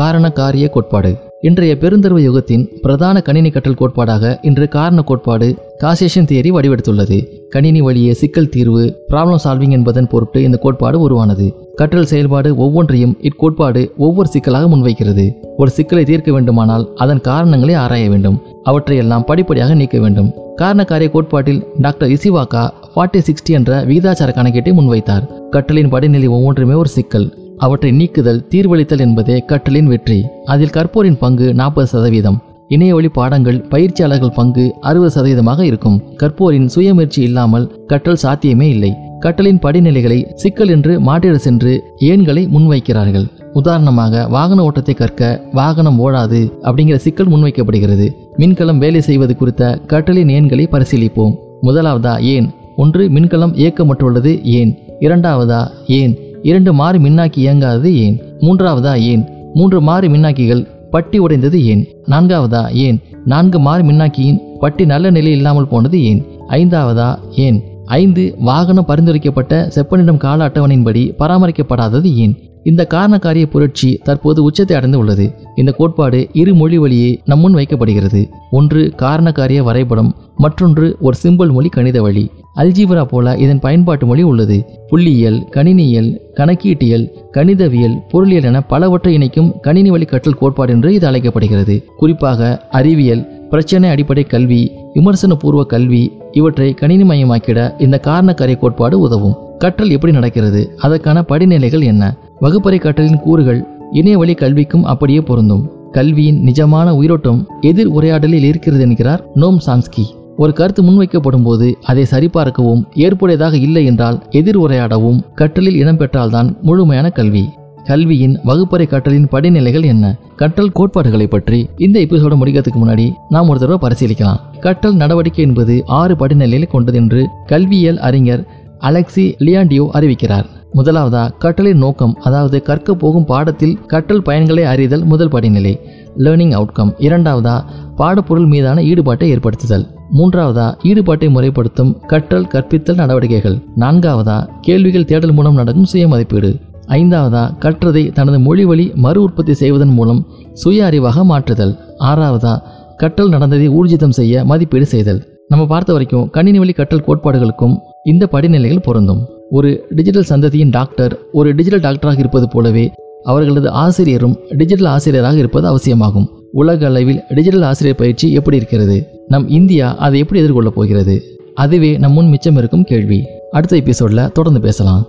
காரண காரிய கோட்பாடு. இன்றைய பெருந்தர்வ யுகத்தின் பிரதான கணினி கற்றல் கோட்பாடாக இன்று காரண கோட்பாடு காசேஷன் தியரி வடிவெடுத்துள்ளது. கணினி வழியே சிக்கல் தீர்வு ப்ராப்ளம் சால்விங் என்பதன் பொருட்டு இந்த கோட்பாடு உருவானது. கற்றல் செயல்பாடு ஒவ்வொன்றையும் இக்கோட்பாடு ஒவ்வொரு சிக்கலாக முன்வைக்கிறது. ஒரு சிக்கலை தீர்க்க வேண்டுமானால் அதன் காரணங்களை ஆராய வேண்டும். அவற்றையெல்லாம் படிப்படியாக நீக்க வேண்டும். காரண காரிய கோட்பாட்டில் டாக்டர் இசிவாக்கா ஃபார்ட்டி சிக்ஸ்டி என்ற விகிதாச்சார கணக்கீட்டை முன்வைத்தார். கற்றலின் படிநிலை ஒவ்வொன்றுமே ஒரு சிக்கல். அவற்றை நீக்குதல் தீர்வளித்தல் என்பதே கற்றலின் வெற்றி. அதில் கற்போரின் பங்கு நாற்பது சதவீதம். இணையவழி பாடங்கள் பயிற்சியாளர்கள் பங்கு அறுபது சதவீதமாக இருக்கும். கற்போரின் சுயமுயற்சி இல்லாமல் கற்றல் சாத்தியமே இல்லை. கற்றலின் படிநிலைகளை சிக்கல் என்று மாற்றிட சென்று ஏன்களை முன்வைக்கிறார்கள். உதாரணமாக வாகன ஓட்டத்தை கற்க வாகனம் ஓடாது அப்படிங்கிற சிக்கல் முன்வைக்கப்படுகிறது. மின்கலம் வேலை செய்வது குறித்த கற்றலின் ஏன்களை பரிசீலிப்போம். முதலாவதா ஏன்? ஒன்று மின்கலம் இயக்கமற்றுள்ளது ஏன்? இரண்டாவதா ஏன்? இரண்டு மாறி மின்னாக்கி இயங்காதது ஏன்? மூன்றாவதா ஏன்? மூன்று மாறி மின்னாக்கிகள் பட்டி உடைந்தது ஏன்? நான்காவதா ஏன்? நான்கு மாறி மின்னாக்கியின் பட்டி நல்ல நிலை இல்லாமல் போனது ஏன்? ஐந்தாவதா ஏன்? ஐந்து வாகனம் பரிந்துரைக்கப்பட்ட செப்பனிடம் கால அட்டவணையின்படி பராமரிக்கப்படாதது ஏன்? இந்த காரணக்காரிய புரட்சி தற்போது உச்சத்தை அடைந்து உள்ளது. இந்த கோட்பாடு இரு மொழி வழியே நம் முன் வைக்கப்படுகிறது. ஒன்று காரணக்காரிய வரைபடம் மற்றொன்று ஒரு சிம்பிள் மொழி கணித வழி. அல்ஜீப்ரா போல இதன் பயன்பாட்டு மொழி உள்ளது. புள்ளியியல் கணினியியல் கணக்கீட்டியல் கணிதவியல் பொருளியல் என பலவற்றை இணைக்கும் கணினி வழி கற்றல் கோட்பாடு என்று இது அழைக்கப்படுகிறது. குறிப்பாக அறிவியல் பிரச்சனை அடிப்படை கல்வி விமர்சன பூர்வ கல்வி இவற்றை கணினிமயமாக்கிட இந்த காரணக்காரிய கோட்பாடு உதவும். கற்றல் எப்படி நடக்கிறது அதற்கான படிநிலைகள் என்ன? வகுப்பறை கற்றலின் கூறுகள் இணையவழி கல்விக்கும் அப்படியே பொருந்தும். கல்வியின் நிஜமான உயிரோட்டம் எதிர் உரையாடலில் இருக்கிறது என்கிறார் நோம் சாம்ஸ்கி. ஒரு கருத்து முன்வைக்கப்படும் போது அதை சரிபார்க்கவும் ஏற்புடையதாக இல்லை என்றால் எதிர் உரையாடவும் கற்றலில் இடம்பெற்றால்தான் முழுமையான கல்வி. கல்வியின் வகுப்பறை கற்றலின் படிநிலைகள் என்ன? கற்றல் கோட்பாடுகளை பற்றி இந்த எபிசோட முடிக்கிறதுக்கு முன்னாடி நாம் ஒரு தடவை பரிசீலிக்கலாம். கற்றல் நடவடிக்கை என்பது ஆறு படிநிலைகளை கொண்டது என்று கல்வியியல் அறிஞர் அலெக்சி லியாண்டியோ அறிவிக்கிறார். முதலாவதா கற்றலின் நோக்கம் அதாவது கற்க போகும் பாடத்தில் கற்றல் பயன்களை அறிதல் முதல் படிநிலை லேர்னிங் அவுட்கம் இரண்டாவதா பாடப்பொருள் மீதான ஈடுபாட்டை ஏற்படுத்துதல். மூன்றாவதா ஈடுபாட்டை முறைப்படுத்தும் கற்றல் கற்பித்தல் நடவடிக்கைகள். நான்காவதா கேள்விகள் தேடல் மூலம் நடக்கும் சுய மதிப்பீடு ஐந்தாவதா கற்றதை தனது மொழி வழி மறு உற்பத்தி செய்வதன் மூலம் சுய அறிவாக மாற்றுதல். ஆறாவதா கற்றல் நடந்ததை ஊர்ஜிதம் செய்ய மதிப்பீடு செய்தல். நம்ம பார்த்த வரைக்கும் கணினி வழி கற்றல் கோட்பாடுகளுக்கும் இந்த படிநிலைகள் பொருந்தும். ஒரு டிஜிட்டல் சந்ததியின் டாக்டர் ஒரு டிஜிட்டல் டாக்டராக இருப்பது போலவே அவர்களது ஆசிரியரும் டிஜிட்டல் ஆசிரியராக இருப்பது அவசியமாகும். உலக அளவில் டிஜிட்டல் ஆசிரியர் பயிற்சி எப்படி இருக்கிறது? நம் இந்தியா அதை எப்படி எதிர்கொள்ளப் போகிறது? அதுவே நம் முன் மிச்சம் இருக்கும் கேள்வி. அடுத்த எபிசோட்ல தொடர்ந்து பேசலாம்.